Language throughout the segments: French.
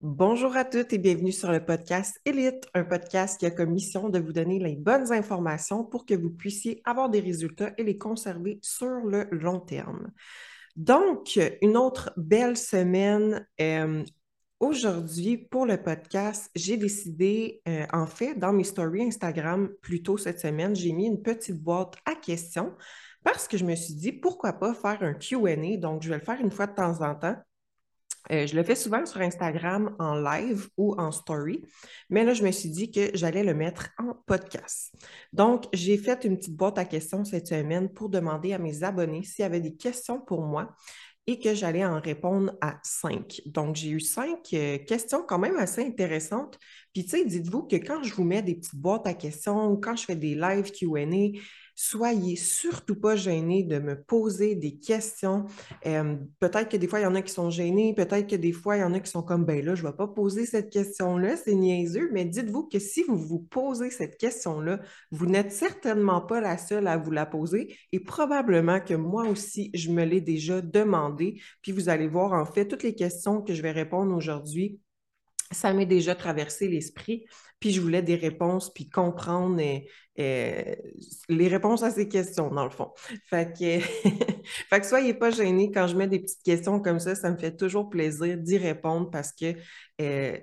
Bonjour à toutes et bienvenue sur le podcast Elite, un podcast qui a comme mission de vous donner les bonnes informations pour que vous puissiez avoir des résultats et les conserver sur le long terme. Donc, une autre belle semaine. Euh, aujourd'hui, pour le podcast, j'ai décidé, euh, en fait, dans mes stories Instagram, plus tôt cette semaine, j'ai mis une petite boîte à questions parce que je me suis dit, pourquoi pas faire un QA? Donc, je vais le faire une fois de temps en temps euh, je le fais souvent sur Instagram en live ou en story, mais là, je me suis dit que j'allais le mettre en podcast. Donc, j'ai fait une petite boîte à questions cette semaine pour demander à mes abonnés s'il y avait des questions pour moi et que j'allais en répondre à cinq. Donc, j'ai eu cinq euh, questions quand même assez intéressantes. Puis, tu sais, dites-vous que quand je vous mets des petites boîtes à questions ou quand je fais des live QA, soyez surtout pas gênés de me poser des questions. Peut-être que des fois, il y en a qui sont gênés, peut-être que des fois, il y en a qui sont comme, ben là, je ne vais pas poser cette question-là, c'est niaiseux, mais dites-vous que si vous vous posez cette question-là, vous n'êtes certainement pas la seule à vous la poser et probablement que moi aussi, je me l'ai déjà demandé. Puis vous allez voir, en fait, toutes les questions que je vais répondre aujourd'hui ça m'est déjà traversé l'esprit, puis je voulais des réponses, puis comprendre euh, euh, les réponses à ces questions, dans le fond. Fait que, fait que soyez pas gênés quand je mets des petites questions comme ça, ça me fait toujours plaisir d'y répondre parce que euh,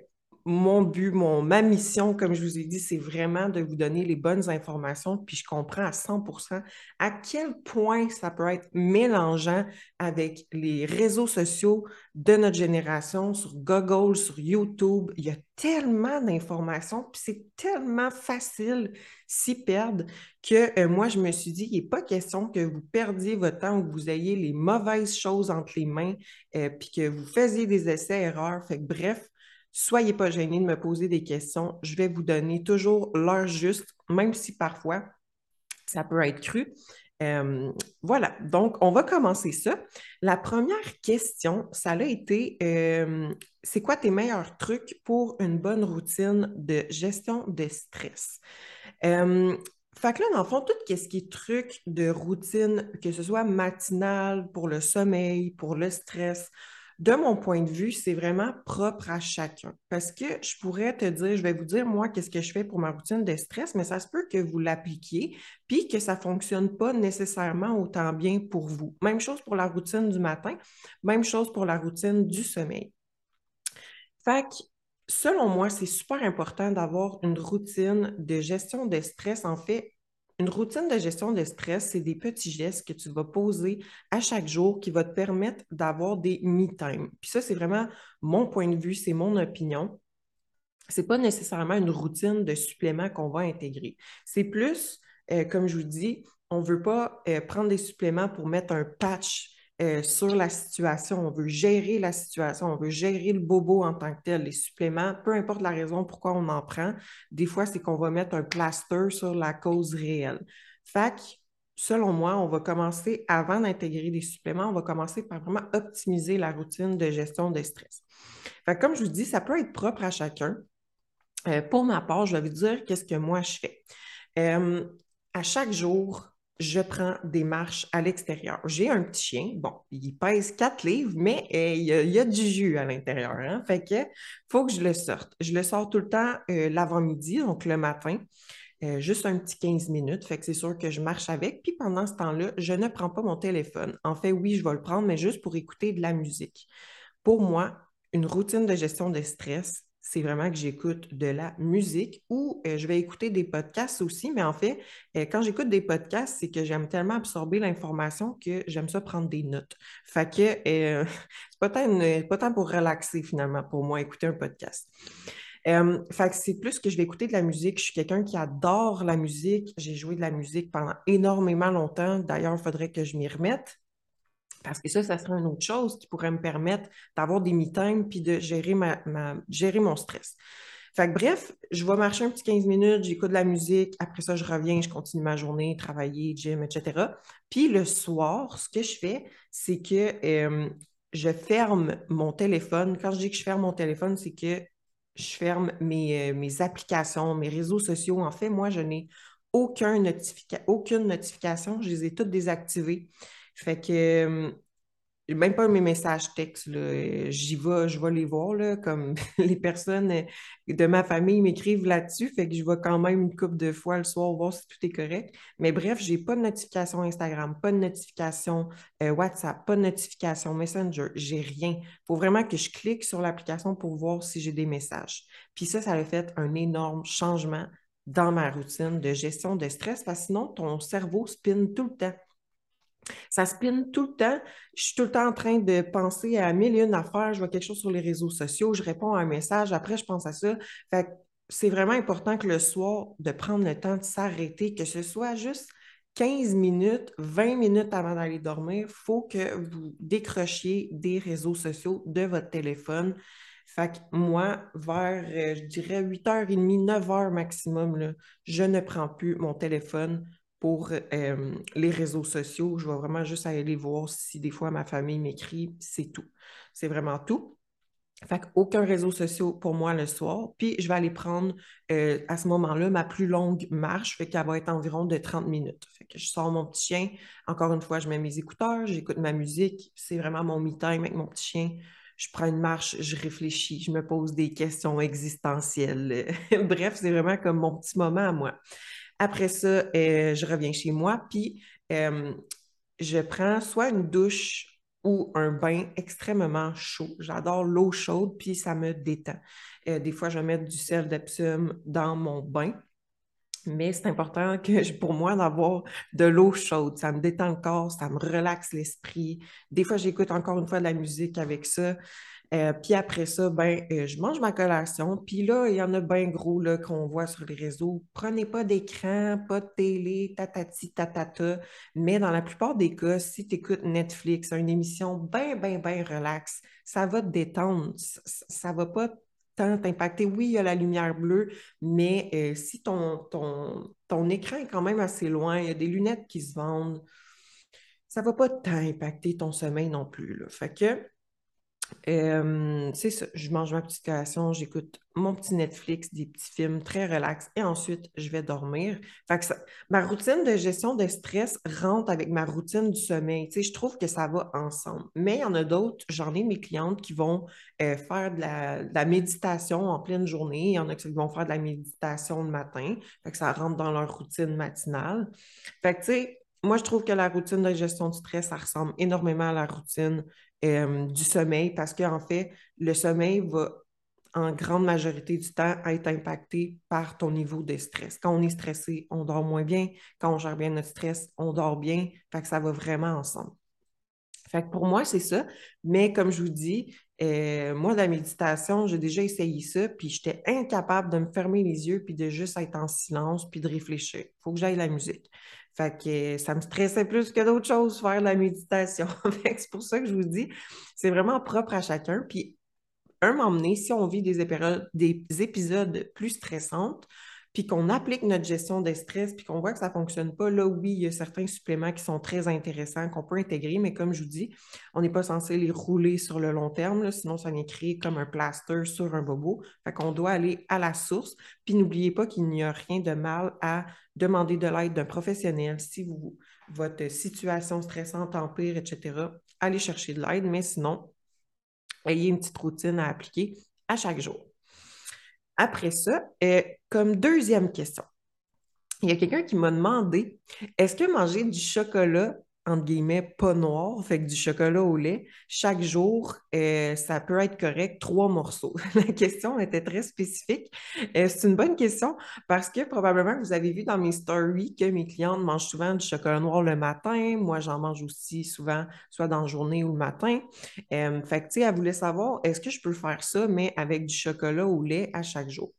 mon but, ma mission, comme je vous ai dit, c'est vraiment de vous donner les bonnes informations. Puis je comprends à 100% à quel point ça peut être mélangeant avec les réseaux sociaux de notre génération, sur Google, sur YouTube. Il y a tellement d'informations, puis c'est tellement facile s'y perdre que euh, moi, je me suis dit, il n'est pas question que vous perdiez votre temps ou que vous ayez les mauvaises choses entre les mains, euh, puis que vous faisiez des essais-erreurs. Fait que bref, Soyez pas gênés de me poser des questions. Je vais vous donner toujours l'heure juste, même si parfois ça peut être cru. Euh, voilà, donc on va commencer ça. La première question, ça a été euh, c'est quoi tes meilleurs trucs pour une bonne routine de gestion de stress? Euh, fait que là, dans le fond, tout ce qui est truc de routine, que ce soit matinal, pour le sommeil, pour le stress, de mon point de vue, c'est vraiment propre à chacun. Parce que je pourrais te dire, je vais vous dire, moi, qu'est-ce que je fais pour ma routine de stress, mais ça se peut que vous l'appliquiez, puis que ça ne fonctionne pas nécessairement autant bien pour vous. Même chose pour la routine du matin, même chose pour la routine du sommeil. Fait que, selon moi, c'est super important d'avoir une routine de gestion de stress. En fait, une routine de gestion de stress, c'est des petits gestes que tu vas poser à chaque jour qui va te permettre d'avoir des me-time. Puis ça, c'est vraiment mon point de vue, c'est mon opinion. Ce n'est pas nécessairement une routine de suppléments qu'on va intégrer. C'est plus, euh, comme je vous dis, on ne veut pas euh, prendre des suppléments pour mettre un patch euh, sur la situation, on veut gérer la situation, on veut gérer le bobo en tant que tel, les suppléments, peu importe la raison pourquoi on en prend, des fois, c'est qu'on va mettre un plaster sur la cause réelle. Fait selon moi, on va commencer, avant d'intégrer des suppléments, on va commencer par vraiment optimiser la routine de gestion de stress. Fait comme je vous dis, ça peut être propre à chacun. Euh, pour ma part, je vais vous dire qu'est-ce que moi je fais. Euh, à chaque jour, je prends des marches à l'extérieur. J'ai un petit chien, bon, il pèse 4 livres, mais euh, il, y a, du jus à l'intérieur. Hein? Fait que faut que je le sorte. Je le sors tout le temps euh, l'avant-midi, donc le matin, euh, juste un petit 15 minutes. Fait que c'est sûr que je marche avec. Puis pendant ce temps-là, je ne prends pas mon téléphone. En fait, oui, je vais le prendre, mais juste pour écouter de la musique. Pour moi, une routine de gestion de stress, c'est vraiment que j'écoute de la musique ou euh, je vais écouter des podcasts aussi. Mais en fait, euh, quand j'écoute des podcasts, c'est que j'aime tellement absorber l'information que j'aime ça prendre des notes. Fait que euh, c'est pas tant, pas pour relaxer finalement pour moi, écouter un podcast. fait que c'est plus que je vais écouter de la musique. Je suis quelqu'un qui adore la musique. J'ai joué de la musique pendant énormément longtemps. D'ailleurs, il faudrait que je m'y remette. Parce que ça, ça serait une autre chose qui pourrait me permettre d'avoir des me-time puis de gérer, ma, gérer mon stress. Fait que bref, je vais marcher un petit 15 minutes, j'écoute de la musique, après ça, je reviens, je continue ma journée, travailler, gym, etc. Puis le soir, ce que je fais, c'est que euh, je ferme mon téléphone. Quand je dis que je ferme mon téléphone, c'est que je ferme mes, euh, mes, applications, mes réseaux sociaux. En fait, moi, je n'ai aucune notification, je les ai toutes désactivées. Fait que même pas mes messages textes, j'y vais, je vais les voir, là, comme les personnes de ma famille m'écrivent là-dessus, fait que je vais quand même une couple de fois le soir voir si tout est correct. Mais bref, j'ai pas de notification Instagram, pas de notification euh, WhatsApp, pas de notification Messenger, j'ai rien. Il faut vraiment que je clique sur l'application pour voir si j'ai des messages. Puis ça, ça a fait un énorme changement dans ma routine de gestion de stress, parce que sinon, ton cerveau spinne tout le temps. Ça spinne tout le temps. Je suis tout le temps en train de penser à mille et une affaires. Je vois quelque chose sur les réseaux sociaux, je réponds à un message, après je pense à ça. C'est vraiment important que le soir, de prendre le temps de s'arrêter, que ce soit juste 15 minutes, 20 minutes avant d'aller dormir, il faut que vous décrochiez des réseaux sociaux de votre téléphone. Fait moi, vers, euh, je dirais 8h30, 9h maximum, je ne prends plus mon téléphone pour euh, les réseaux sociaux. Je vais vraiment juste aller voir si des fois ma famille m'écrit, c'est tout. C'est vraiment tout. Fait aucun réseau social pour moi le soir. Puis je vais aller prendre euh, à ce moment-là ma plus longue marche, fait qu'elle va être environ de 30 minutes. Fait que je sors mon petit chien. Encore une fois, je mets mes écouteurs, j'écoute ma musique. C'est vraiment mon me-time avec mon petit chien. Je prends une marche, je réfléchis, je me pose des questions existentielles. Bref, c'est vraiment comme mon petit moment à moi. Après ça, euh, je reviens chez moi, puis euh, je prends soit une douche ou un bain extrêmement chaud. J'adore l'eau chaude, puis ça me détend. Euh, des fois, je mettre du sel d'Epsom dans mon bain, mais c'est important que pour moi d'avoir de l'eau chaude. Ça me détend le corps, ça me relaxe l'esprit. Des fois, j'écoute encore une fois de la musique avec ça. Euh, puis après ça, ben, euh, je mange ma collation. Puis là, il y en a bien gros qu'on voit sur les réseaux. Prenez pas d'écran, pas de télé, tatati, tatata. Mais dans la plupart des cas, si tu écoutes Netflix, une émission bien, bien, bien relax, ça va te détendre. Ça ne va pas tant t'impacter. Oui, il y a la lumière bleue, mais euh, si ton, ton, ton écran est quand même assez loin, il y a des lunettes qui se vendent, ça ne va pas tant impacter ton sommeil non plus. Là. Fait euh, je mange ma petite collation, j'écoute mon petit Netflix, des petits films très relax et ensuite je vais dormir. Fait que ma routine de gestion de stress rentre avec ma routine du sommeil. Tu sais, je trouve que ça va ensemble. Mais il y en a d'autres, j'en ai mes clientes qui vont euh, faire de la, méditation en pleine journée. Il y en a qui vont faire de la méditation le matin. Que ça rentre dans leur routine matinale. Fait que tu sais, moi, je trouve que la routine de gestion du stress, ça ressemble énormément à la routine euh, du sommeil parce qu'en fait, le sommeil va en grande majorité du temps être impacté par ton niveau de stress. Quand on est stressé, on dort moins bien. Quand on gère bien notre stress, on dort bien. Fait que ça va vraiment ensemble. Fait que pour moi, c'est ça. Mais comme je vous dis, euh, moi, la méditation, j'ai déjà essayé ça, puis j'étais incapable de me fermer les yeux, puis de juste être en silence, puis de réfléchir. Il faut que j'aille la musique. Fait que ça me stressait plus que d'autres choses, faire la méditation. c'est pour ça que je vous dis, c'est vraiment propre à chacun. Puis, un m'emmener, si on vit des, des épisodes plus stressants, puis qu'on applique notre gestion de stress, puis qu'on voit que ça ne fonctionne pas, là, oui, il y a certains suppléments qui sont très intéressants, qu'on peut intégrer, mais comme je vous dis, on n'est pas censé les rouler sur le long terme, sinon ça vient créer comme un plaster sur un bobo. Fait qu'on doit aller à la source. Puis n'oubliez pas qu'il n'y a rien de mal à demander de l'aide d'un professionnel si vous, votre situation stressante empire, etc. Allez chercher de l'aide, mais sinon, ayez une petite routine à appliquer à chaque jour. Après ça, euh, comme deuxième question, il y a quelqu'un qui m'a demandé est-ce que manger du chocolat entre guillemets, pas noir, fait que du chocolat au lait, chaque jour, euh, ça peut être correct, trois morceaux. La question était très spécifique. Euh, c'est une bonne question parce que probablement vous avez vu dans mes stories que mes clientes mangent souvent du chocolat noir le matin. Moi, j'en mange aussi souvent, soit dans la journée ou le matin. Euh, fait que, tu sais, elle voulait savoir, est-ce que je peux faire ça, mais avec du chocolat au lait à chaque jour?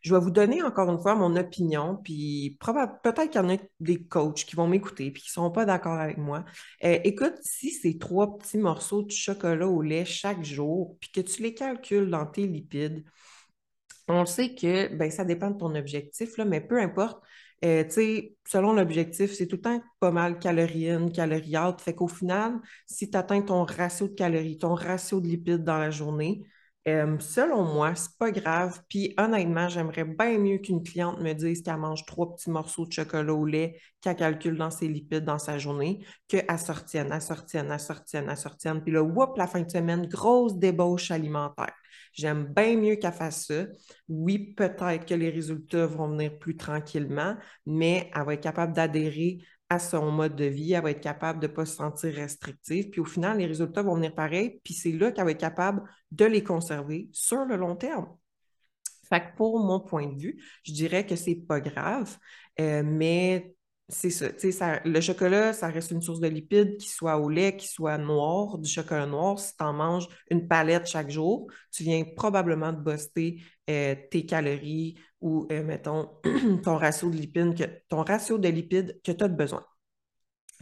Je vais vous donner encore une fois mon opinion, puis peut-être qu'il y en a des coachs qui vont m'écouter puis qui ne sont pas d'accord avec moi. Euh, écoute, si c'est trois petits morceaux de chocolat au lait chaque jour, puis que tu les calcules dans tes lipides, on sait que ben, ça dépend de ton objectif, là, mais peu importe. Euh, selon l'objectif, c'est tout le temps pas mal calorienne, caloriate. Fait qu'au final, si tu atteins ton ratio de calories, ton ratio de lipides dans la journée, Selon moi, c'est pas grave. Puis honnêtement, j'aimerais bien mieux qu'une cliente me dise qu'elle mange trois petits morceaux de chocolat au lait, qu'elle calcule dans ses lipides dans sa journée, qu'elle sortienne, elle sortienne, elle sortienne, elle sortienne. Puis là, whoop, la fin de semaine, grosse débauche alimentaire. J'aime bien mieux qu'elle fasse ça. Oui, peut-être que les résultats vont venir plus tranquillement, mais elle va être capable d'adhérer à son mode de vie, elle va être capable de ne pas se sentir restrictive. Puis au final, les résultats vont venir pareil, puis c'est là qu'elle va être capable de les conserver sur le long terme. Fait que pour mon point de vue, je dirais que c'est pas grave, euh, mais c'est ça, ça, le chocolat, ça reste une source de lipides, qu'il soit au lait, qu'il soit noir, du chocolat noir. Si tu en manges une palette chaque jour, tu viens probablement de buster euh, tes calories ou, euh, mettons, ton ratio de lipides ton ratio de lipides que tu as besoin.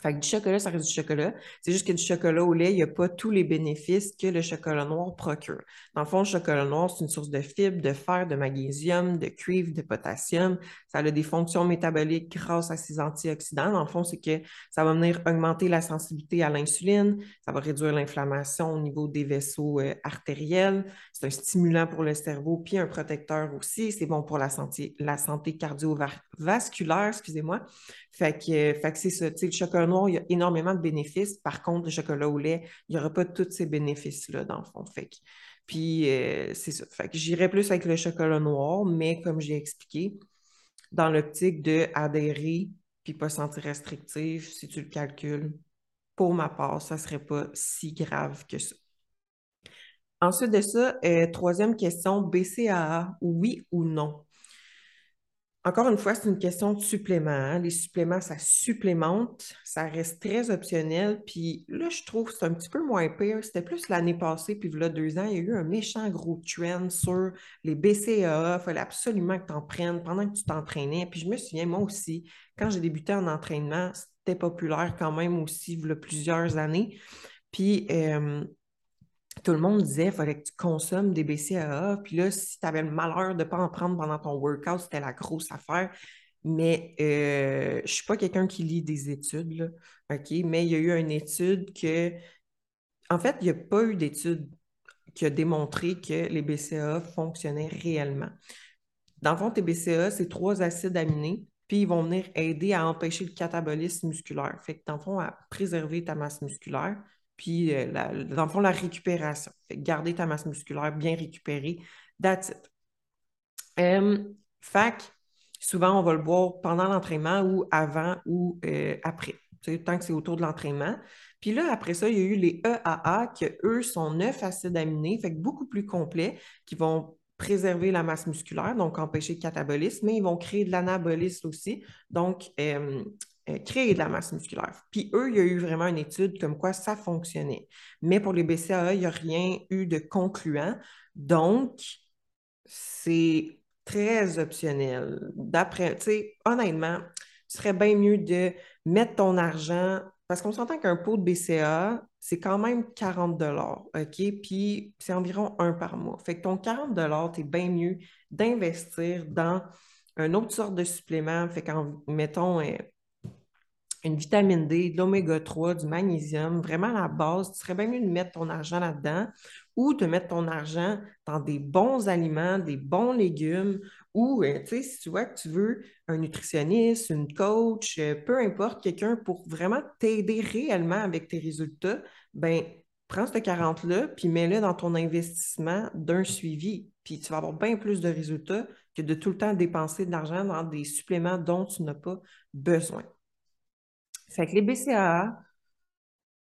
Fait que du chocolat, ça reste du chocolat. C'est juste que du chocolat au lait, il n'y a pas tous les bénéfices que le chocolat noir procure. Dans le fond, le chocolat noir, c'est une source de fibres, de fer, de magnésium, de cuivre, de potassium. Ça a des fonctions métaboliques grâce à ses antioxydants. Dans le fond, c'est que ça va venir augmenter la sensibilité à l'insuline, ça va réduire l'inflammation au niveau des vaisseaux euh, artériels. C'est un stimulant pour le cerveau, puis un protecteur aussi. C'est bon pour la santé, la santé cardiovasculaire, excusez-moi. Fait que, fait que c'est ça. le chocolat noir, il y a énormément de bénéfices. Par contre, le chocolat au lait, il n'y aura pas tous ces bénéfices-là, dans le fond. Fait puis, euh, c'est ça. Fait que j'irais plus avec le chocolat noir, mais comme j'ai expliqué, dans l'optique d'adhérer puis pas sentir restrictif, si tu le calcules, pour ma part, ça ne serait pas si grave que ça. Ensuite de ça, euh, troisième question, BCAA, oui ou non? Encore une fois, c'est une question de supplément. Hein. Les suppléments, ça supplémente, ça reste très optionnel. Puis là, je trouve que c'est un petit peu moins pire. C'était plus l'année passée, puis là, deux ans, il y a eu un méchant gros trend sur les BCAA. Il fallait absolument que tu en prennes pendant que tu t'entraînais. Puis je me souviens, moi aussi, quand j'ai débuté en entraînement, c'était populaire quand même aussi, il plusieurs années. Puis euh, tout le monde disait qu'il fallait que tu consommes des BCAA. Puis là, si tu avais le malheur de ne pas en prendre pendant ton workout, c'était la grosse affaire. Mais euh, je ne suis pas quelqu'un qui lit des études? Mais il y a eu une étude que. En fait, il n'y a pas eu d'étude qui a démontré que les BCAA fonctionnaient réellement. Dans le fond, tes BCAA, c'est trois acides aminés, puis ils vont venir aider à empêcher le catabolisme musculaire. Fait que, dans le fond, à préserver ta masse musculaire, puis euh, dans le fond, la récupération. garder ta masse musculaire bien récupérée, that's it. fac, souvent, on va le boire pendant l'entraînement ou avant ou euh, après, tant que c'est autour de l'entraînement. Puis là, après ça, il y a eu les EAA, qui, eux, sont neuf acides aminés, fait beaucoup plus complets, qui vont préserver la masse musculaire, donc empêcher le catabolisme, mais ils vont créer de l'anabolisme aussi, donc euh, créer de la masse musculaire. Puis eux, il y a eu vraiment une étude comme quoi ça fonctionnait. Mais pour les BCAA, il n'y a rien eu de concluant. Donc, c'est très optionnel. D'après, tu sais, honnêtement, ce serait bien mieux de mettre ton argent, parce qu'on s'entend qu'un pot de BCA, c'est quand même 40 OK? Puis c'est environ un par mois. Fait que ton 40 tu es bien mieux d'investir dans une autre sorte de supplément. Fait qu'en, mettons, euh, une vitamine D, de l'oméga 3, du magnésium, vraiment la base, tu serais bien mieux de mettre ton argent là-dedans ou de mettre ton argent dans des bons aliments, des bons légumes ou, euh, tu sais, si tu vois que tu veux un nutritionniste, une coach, euh, peu importe, quelqu'un pour vraiment t'aider réellement avec tes résultats, ben prends ce 40-là, puis mets-le dans ton investissement d'un suivi. Puis tu vas avoir bien plus de résultats que de tout le temps dépenser de l'argent dans des suppléments dont tu n'as pas besoin. Fait que les BCAA,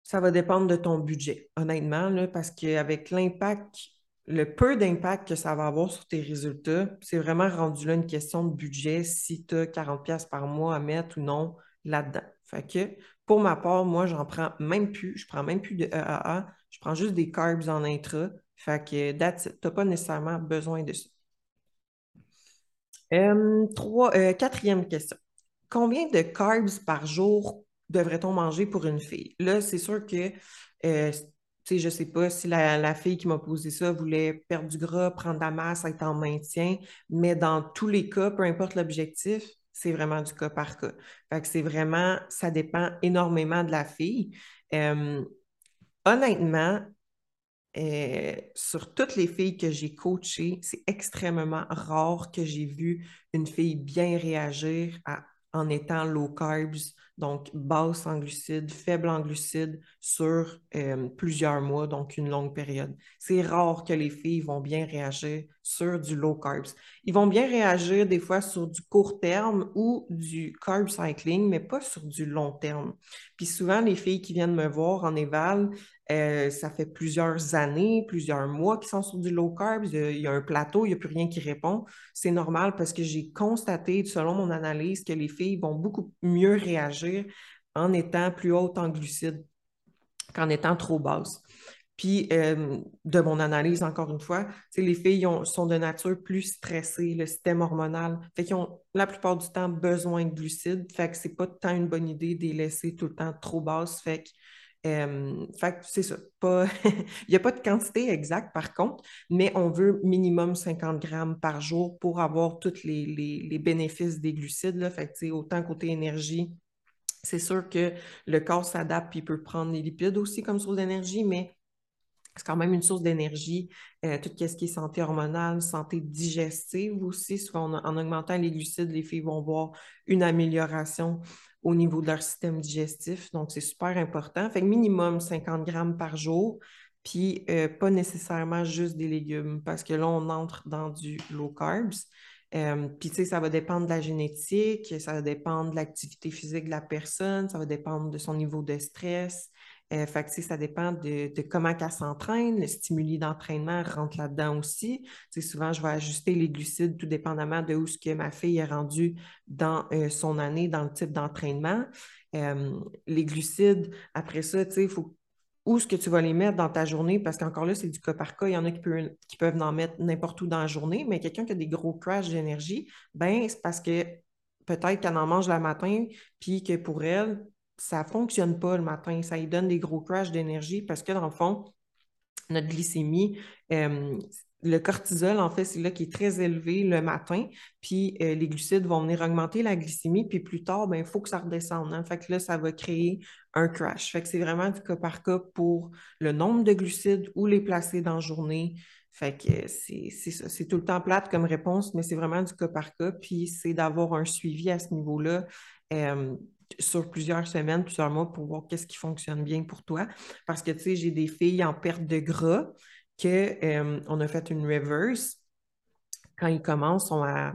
ça va dépendre de ton budget, honnêtement, là, parce qu'avec l'impact, le peu d'impact que ça va avoir sur tes résultats, c'est vraiment rendu là une question de budget si tu as 40$ par mois à mettre ou non là-dedans. Fait que pour ma part, moi, j'en prends même plus. Je prends même plus de EAA. Je prends juste des carbs en intra. Fait que tu n'as pas nécessairement besoin de ça. Euh, trois, euh, quatrième question. Combien de carbs par jour devrait-on manger pour une fille? Là, c'est sûr que, euh, sais, je sais pas si la, fille qui m'a posé ça voulait perdre du gras, prendre de la masse, être en maintien, mais dans tous les cas, peu importe l'objectif, c'est vraiment du cas par cas. Fait que c'est vraiment, ça dépend énormément de la fille. Euh, honnêtement, euh, sur toutes les filles que j'ai coachées, c'est extrêmement rare que j'ai vu une fille bien réagir en étant low carbs, donc basse en glucides, faible en glucides sur euh, plusieurs mois, donc une longue période. C'est rare que les filles vont bien réagir sur du low carbs. Ils vont bien réagir des fois sur du court terme ou du carb cycling, mais pas sur du long terme. Puis souvent, les filles qui viennent me voir en éval, euh, ça fait plusieurs années, plusieurs mois qu'ils sont sur du low carb. Il y a un plateau, il n'y a plus rien qui répond. C'est normal parce que j'ai constaté, selon mon analyse, que les filles vont beaucoup mieux réagir en étant plus hautes en glucides qu'en étant trop basses. Puis, euh, de mon analyse, encore une fois, les filles sont de nature plus stressées, le système hormonal. Fait qu'ils ont la plupart du temps besoin de glucides. Fait que c'est pas tant une bonne idée de les laisser tout le temps trop basses. Fait que euh, fait c'est ça. Il n'y a pas de quantité exacte par contre, mais on veut minimum 50 grammes par jour pour avoir tous les, bénéfices des glucides. Là. Fait que, autant côté énergie, c'est sûr que le corps s'adapte et peut prendre les lipides aussi comme source d'énergie, mais c'est quand même une source d'énergie, euh, tout ce qui est santé hormonale, santé digestive aussi. En, augmentant les glucides, les filles vont voir une amélioration au niveau de leur système digestif. Donc, c'est super important. Fait que minimum 50 grammes par jour, puis euh, pas nécessairement juste des légumes, parce que là, on entre dans du low carbs. Euh, puis, tu sais, ça va dépendre de la génétique, ça va dépendre de l'activité physique de la personne, ça va dépendre de son niveau de stress, euh, fait que, ça dépend de, comment elle s'entraîne. Le stimuli d'entraînement rentre là-dedans aussi. souvent, je vais ajuster les glucides tout dépendamment de où ce que ma fille est rendue dans euh, son année, dans le type d'entraînement. Euh, les glucides, après ça, il faut où est-ce que tu vas les mettre dans ta journée, parce qu'encore là, c'est du cas par cas. Il y en a qui, qui peuvent en mettre n'importe où dans la journée, mais quelqu'un qui a des gros crashs d'énergie, ben c'est parce que peut-être qu'elle en mange le matin, puis que pour elle, ça ne fonctionne pas le matin. Ça lui donne des gros crashs d'énergie parce que, dans le fond, notre glycémie, euh, le cortisol, en fait, c'est là qui est très élevé le matin, puis euh, les glucides vont venir augmenter la glycémie, puis plus tard, ben, il faut que ça redescende. Hein. Fait que là, ça va créer un crash. Fait que c'est vraiment du cas par cas pour le nombre de glucides ou les placer dans la journée. Fait que c'est ça. C'est tout le temps plate comme réponse, mais c'est vraiment du cas par cas, puis c'est d'avoir un suivi à ce niveau-là. Euh, sur plusieurs semaines, plusieurs mois pour voir qu'est-ce qui fonctionne bien pour toi. Parce que, tu sais, j'ai des filles en perte de gras qu'on euh, a fait une reverse. Quand ils commencent, sont à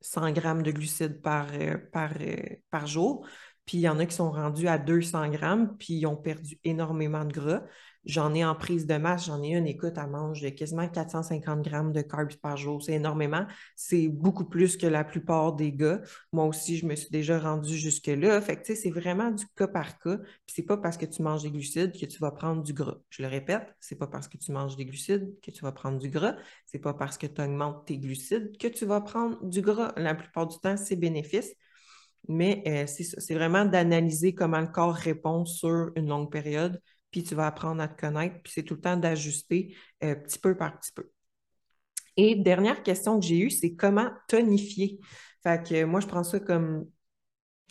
100 grammes de glucides par, euh, par, euh, par jour. Puis il y en a qui sont rendus à 200 grammes, puis ils ont perdu énormément de gras. J'en ai en prise de masse, j'en ai une, écoute, elle mange quasiment 450 grammes de carbs par jour. C'est énormément. C'est beaucoup plus que la plupart des gars. Moi aussi, je me suis déjà rendue jusque-là. Fait c'est vraiment du cas par cas. Puis c'est pas parce que tu manges des glucides que tu vas prendre du gras. Je le répète, c'est pas parce que tu manges des glucides que tu vas prendre du gras. C'est pas parce que tu augmentes tes glucides que tu vas prendre du gras. La plupart du temps, c'est bénéfice. Mais euh, c'est vraiment d'analyser comment le corps répond sur une longue période puis tu vas apprendre à te connaître, puis c'est tout le temps d'ajuster euh, petit peu par petit peu. Et dernière question que j'ai eue, c'est comment tonifier? Fait que moi, je prends ça comme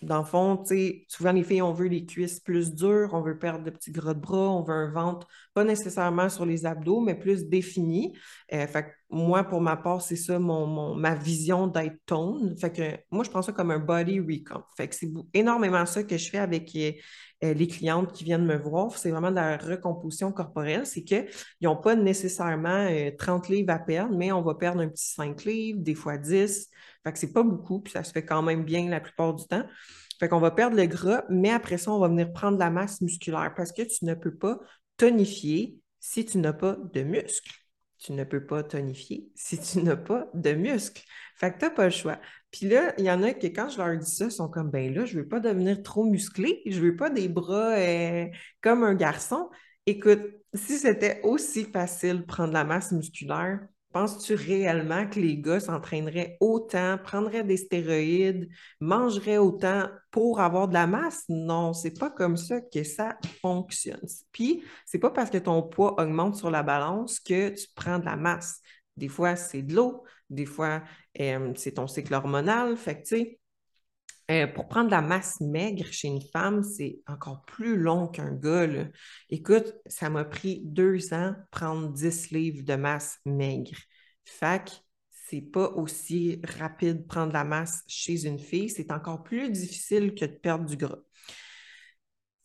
dans le fond, tu sais, souvent les filles, on veut les cuisses plus dures, on veut perdre de petits gras de bras, on veut un ventre, pas nécessairement sur les abdos, mais plus défini. Euh, fait que moi, pour ma part, c'est ça mon, ma vision d'être tone. Fait que moi, je prends ça comme un body recomp. Fait que c'est énormément ça que je fais avec euh, euh, les clientes qui viennent me voir. C'est vraiment de la recomposition corporelle. C'est qu'ils n'ont pas nécessairement 30 livres à perdre, mais on va perdre un petit 5 livres, des fois 10. Fait que c'est pas beaucoup, puis ça se fait quand même bien la plupart du temps. Fait qu'on va perdre le gras, mais après ça, on va venir prendre la masse musculaire parce que tu ne peux pas tonifier si tu n'as pas de muscles. Tu ne peux pas tonifier si tu n'as pas de muscles. Fait que tu n'as pas le choix. Puis là, il y en a qui, quand je leur dis ça, sont comme, ben là, je ne veux pas devenir trop musclé, je ne veux pas des bras euh, comme un garçon. Écoute, si c'était aussi facile prendre la masse musculaire, Penses-tu réellement que les gars s'entraîneraient autant, prendraient des stéroïdes, mangeraient autant pour avoir de la masse? Non, c'est pas comme ça que ça fonctionne. Puis, c'est pas parce que ton poids augmente sur la balance que tu prends de la masse. Des fois, c'est de l'eau, des fois, euh, c'est ton cycle hormonal. Fait que, tu sais, Euh, pour prendre la masse maigre chez une femme, c'est encore plus long qu'un gars. Écoute, ça m'a pris deux ans prendre 10 livres de masse maigre. Fait c'est pas aussi rapide prendre la masse chez une fille. C'est encore plus difficile que de perdre du gras.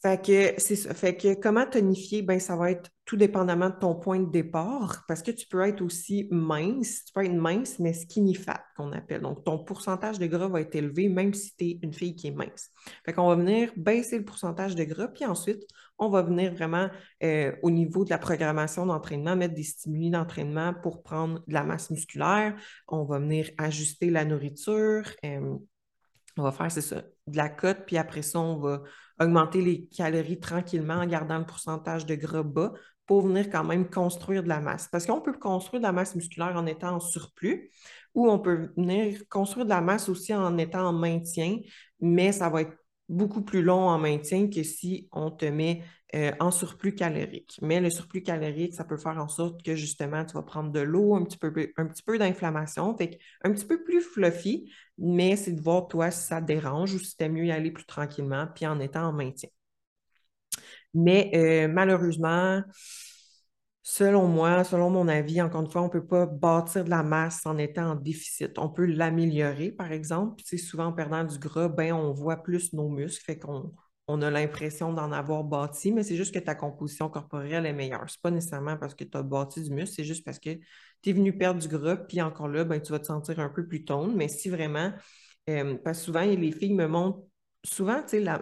Fait que c'est ça. Fait que comment tonifier? Ben, ça va être tout dépendamment de ton point de départ, parce que tu peux être aussi mince, tu peux être mince, mais skinny fat qu'on appelle. Donc, ton pourcentage de gras va être élevé, même si tu es une fille qui est mince. Fait qu'on va venir baisser le pourcentage de gras, puis ensuite, on va venir vraiment euh, au niveau de la programmation d'entraînement, mettre des stimuli d'entraînement pour prendre de la masse musculaire. On va venir ajuster la nourriture. Euh, on va faire, c'est ça, de la cote, puis après ça, on va augmenter les calories tranquillement en gardant le pourcentage de gras bas pour venir quand même construire de la masse. Parce qu'on peut construire de la masse musculaire en étant en surplus ou on peut venir construire de la masse aussi en étant en maintien, mais ça va être beaucoup plus long en maintien que si on te met euh, en surplus calorique. Mais le surplus calorique, ça peut faire en sorte que justement, tu vas prendre de l'eau, un petit peu, d'inflammation, fait un petit peu plus fluffy, mais c'est de voir toi si ça dérange ou si tu mieux y aller plus tranquillement, puis en étant en maintien. Mais euh, malheureusement, selon moi, selon mon avis, encore une fois, on ne peut pas bâtir de la masse en étant en déficit. On peut l'améliorer, par exemple. Souvent, en perdant du gras, ben, on voit plus nos muscles, fait qu'on on a l'impression d'en avoir bâti, mais c'est juste que ta composition corporelle est meilleure. Ce n'est pas nécessairement parce que tu as bâti du muscle, c'est juste parce que tu es venu perdre du gras, puis encore là, ben, tu vas te sentir un peu plus tonne. Mais si vraiment, euh, parce que souvent, les filles me montrent, souvent, tu sais, la,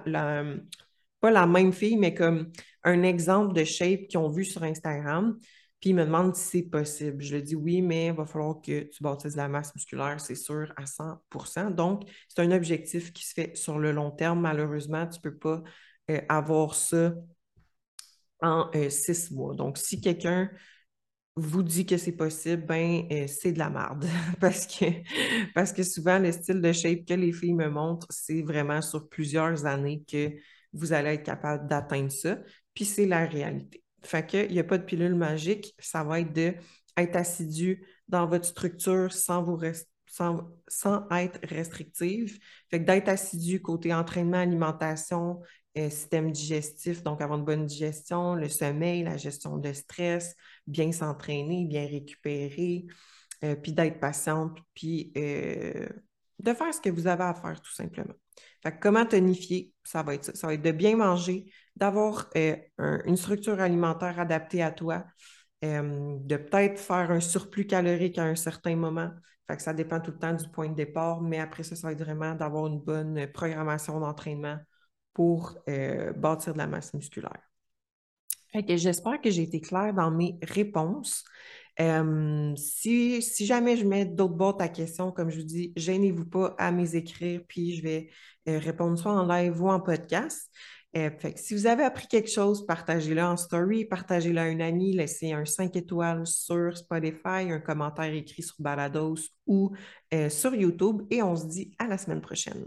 pas la même fille, mais comme un exemple de shape qu'ils ont vu sur Instagram, puis ils me demandent si c'est possible. Je lui dis oui, mais il va falloir que tu bâtisses la masse musculaire, c'est sûr, à 100% Donc, c'est un objectif qui se fait sur le long terme. Malheureusement, tu ne peux pas euh, avoir ça en euh, six mois. Donc, si quelqu'un vous dit que c'est possible, ben euh, c'est de la merde. parce, que, parce que souvent, le style de shape que les filles me montrent, c'est vraiment sur plusieurs années que vous allez être capable d'atteindre ça. Puis c'est la réalité. Fait qu'il n'y a pas de pilule magique. Ça va être d'être assidu dans votre structure sans vous sans, sans, être restrictive. Fait que d'être assidu côté entraînement, alimentation, euh, système digestif, donc avoir une bonne digestion, le sommeil, la gestion de stress, bien s'entraîner, bien récupérer, euh, puis d'être patiente, puis euh, de faire ce que vous avez à faire tout simplement. Fait comment tonifier, ça va être ça. Ça va être de bien manger, d'avoir euh, une structure alimentaire adaptée à toi, euh, de peut-être faire un surplus calorique à un certain moment. Que ça dépend tout le temps du point de départ, mais après ça, ça va être vraiment d'avoir une bonne programmation d'entraînement pour euh, bâtir de la masse musculaire. j'espère que j'ai été claire dans mes réponses. si, si, jamais je mets d'autres boîtes à questions, comme je vous dis, gênez-vous pas à m'écrire, puis je vais répondre soit en live ou en podcast. Euh, si vous avez appris quelque chose, partagez-le en story, partagez-le à une amie, laissez un 5 étoiles sur Spotify, un commentaire écrit sur Balados ou euh, sur YouTube et on se dit à la semaine prochaine.